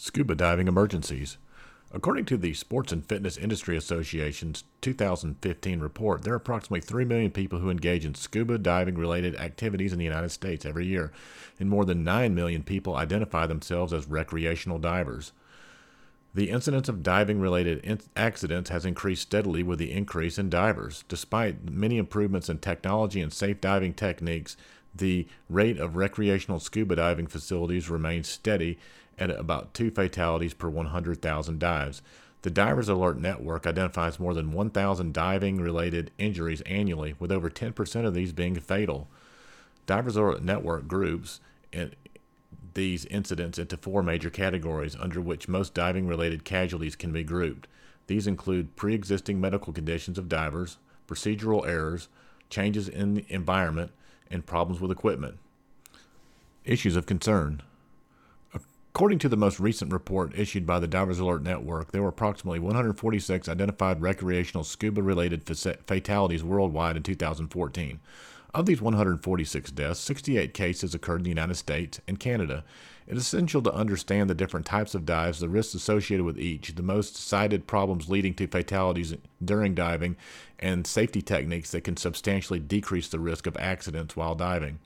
Scuba diving emergencies. According to the Sports and Fitness Industry Association's 2015 report, there are approximately 3 million people who engage in scuba diving related activities in the United States every year, and more than 9 million people identify themselves as recreational divers. The incidence of diving related in- accidents has increased steadily with the increase in divers. Despite many improvements in technology and safe diving techniques, the rate of recreational scuba diving facilities remains steady at about two fatalities per 100,000 dives. The Divers Alert Network identifies more than 1,000 diving related injuries annually, with over 10% of these being fatal. Divers Alert Network groups these incidents into four major categories under which most diving related casualties can be grouped. These include pre existing medical conditions of divers, procedural errors, changes in the environment, and problems with equipment. Issues of concern. According to the most recent report issued by the Divers Alert Network, there were approximately 146 identified recreational scuba related fatalities worldwide in 2014. Of these 146 deaths, 68 cases occurred in the United States and Canada. It is essential to understand the different types of dives, the risks associated with each, the most cited problems leading to fatalities during diving, and safety techniques that can substantially decrease the risk of accidents while diving.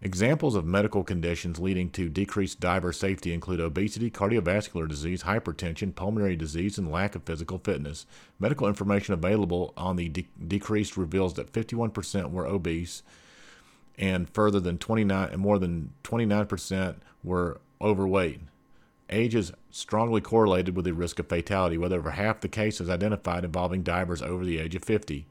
Examples of medical conditions leading to decreased diver safety include obesity, cardiovascular disease, hypertension, pulmonary disease, and lack of physical fitness. Medical information available on the de- decreased reveals that 51% were obese, and further than 29 and more than 29% were overweight. Age is strongly correlated with the risk of fatality, with over half the cases identified involving divers over the age of 50.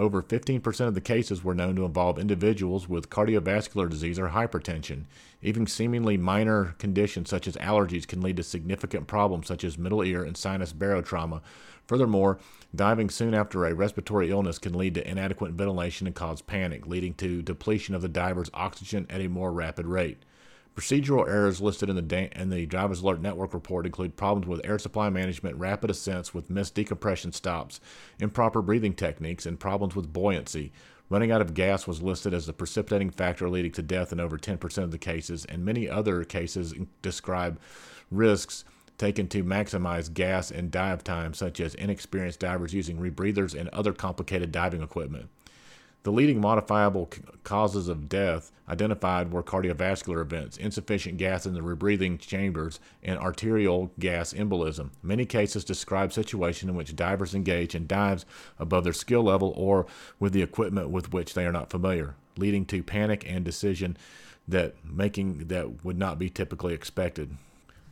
Over 15% of the cases were known to involve individuals with cardiovascular disease or hypertension. Even seemingly minor conditions such as allergies can lead to significant problems such as middle ear and sinus barotrauma. Furthermore, diving soon after a respiratory illness can lead to inadequate ventilation and cause panic, leading to depletion of the diver's oxygen at a more rapid rate. Procedural errors listed in the, da- in the Divers Alert Network report include problems with air supply management, rapid ascents with missed decompression stops, improper breathing techniques, and problems with buoyancy. Running out of gas was listed as the precipitating factor leading to death in over 10% of the cases, and many other cases describe risks taken to maximize gas and dive time, such as inexperienced divers using rebreathers and other complicated diving equipment. The leading modifiable causes of death identified were cardiovascular events, insufficient gas in the rebreathing chambers, and arterial gas embolism. Many cases describe situations in which divers engage in dives above their skill level or with the equipment with which they are not familiar, leading to panic and decision that making that would not be typically expected.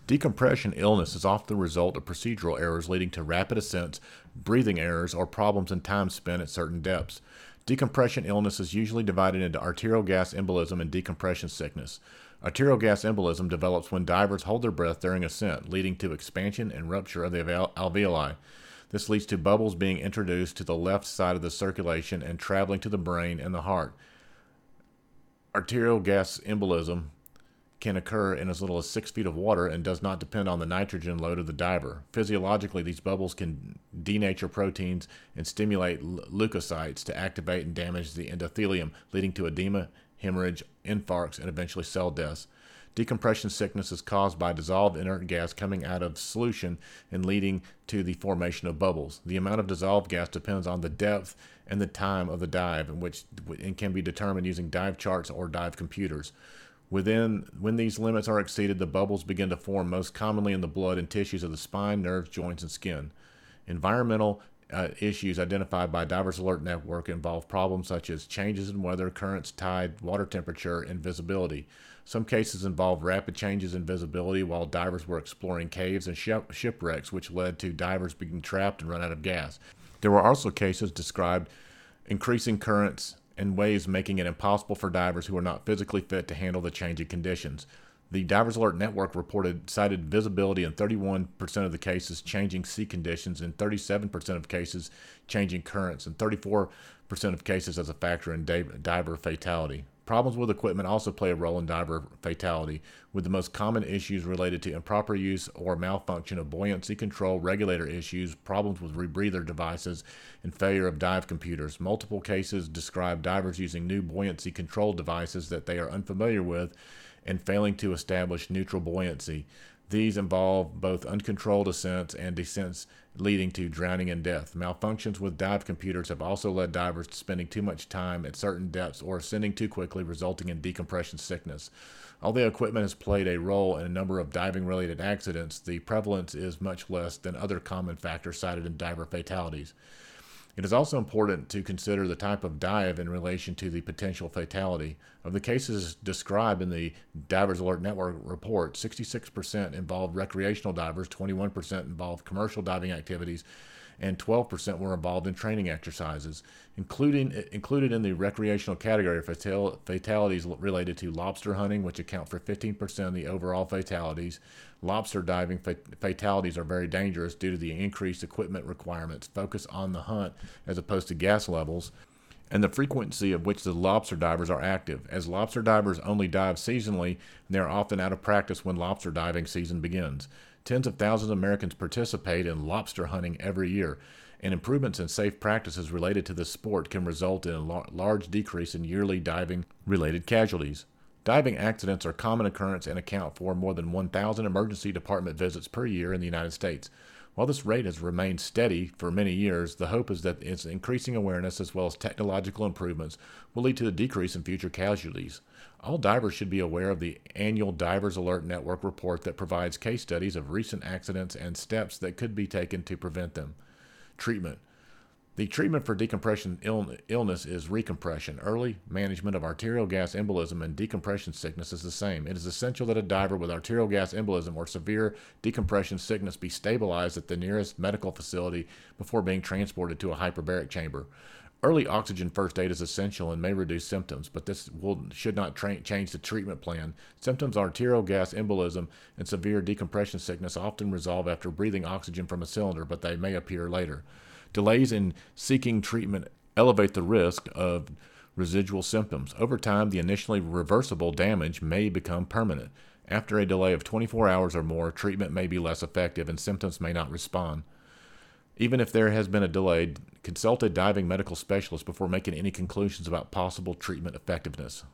Decompression illness is often the result of procedural errors leading to rapid ascents, breathing errors, or problems in time spent at certain depths. Decompression illness is usually divided into arterial gas embolism and decompression sickness. Arterial gas embolism develops when divers hold their breath during ascent, leading to expansion and rupture of the alveoli. This leads to bubbles being introduced to the left side of the circulation and traveling to the brain and the heart. Arterial gas embolism can occur in as little as six feet of water and does not depend on the nitrogen load of the diver. Physiologically, these bubbles can denature proteins and stimulate leukocytes to activate and damage the endothelium, leading to edema, hemorrhage, infarcts, and eventually cell deaths. Decompression sickness is caused by dissolved inert gas coming out of solution and leading to the formation of bubbles. The amount of dissolved gas depends on the depth and the time of the dive, in which and can be determined using dive charts or dive computers. Within, when these limits are exceeded, the bubbles begin to form most commonly in the blood and tissues of the spine, nerves, joints, and skin. Environmental uh, issues identified by Divers Alert Network involve problems such as changes in weather, currents, tide, water temperature, and visibility. Some cases involve rapid changes in visibility while divers were exploring caves and ship- shipwrecks, which led to divers being trapped and run out of gas. There were also cases described increasing currents and waves making it impossible for divers who are not physically fit to handle the changing conditions. The Divers Alert Network reported cited visibility in 31% of the cases, changing sea conditions, in 37% of cases, changing currents, and 34% of cases as a factor in diver fatality. Problems with equipment also play a role in diver fatality, with the most common issues related to improper use or malfunction of buoyancy control regulator issues, problems with rebreather devices, and failure of dive computers. Multiple cases describe divers using new buoyancy control devices that they are unfamiliar with and failing to establish neutral buoyancy. These involve both uncontrolled ascents and descents leading to drowning and death. Malfunctions with dive computers have also led divers to spending too much time at certain depths or ascending too quickly, resulting in decompression sickness. Although equipment has played a role in a number of diving related accidents, the prevalence is much less than other common factors cited in diver fatalities. It is also important to consider the type of dive in relation to the potential fatality. Of the cases described in the Divers Alert Network report, 66% involved recreational divers, 21% involved commercial diving activities, and 12% were involved in training exercises, including included in the recreational category fatal, fatalities related to lobster hunting, which account for 15% of the overall fatalities. Lobster diving fatalities are very dangerous due to the increased equipment requirements, focus on the hunt as opposed to gas levels, and the frequency of which the lobster divers are active. As lobster divers only dive seasonally, they are often out of practice when lobster diving season begins. Tens of thousands of Americans participate in lobster hunting every year, and improvements in safe practices related to this sport can result in a large decrease in yearly diving related casualties. Diving accidents are common occurrence and account for more than 1,000 emergency department visits per year in the United States. While this rate has remained steady for many years, the hope is that its increasing awareness as well as technological improvements will lead to a decrease in future casualties. All divers should be aware of the annual Divers Alert Network report that provides case studies of recent accidents and steps that could be taken to prevent them. Treatment the treatment for decompression Ill- illness is recompression. Early management of arterial gas embolism and decompression sickness is the same. It is essential that a diver with arterial gas embolism or severe decompression sickness be stabilized at the nearest medical facility before being transported to a hyperbaric chamber. Early oxygen first aid is essential and may reduce symptoms, but this will, should not tra- change the treatment plan. Symptoms of arterial gas embolism and severe decompression sickness often resolve after breathing oxygen from a cylinder, but they may appear later. Delays in seeking treatment elevate the risk of residual symptoms. Over time, the initially reversible damage may become permanent. After a delay of 24 hours or more, treatment may be less effective and symptoms may not respond. Even if there has been a delay, consult a diving medical specialist before making any conclusions about possible treatment effectiveness.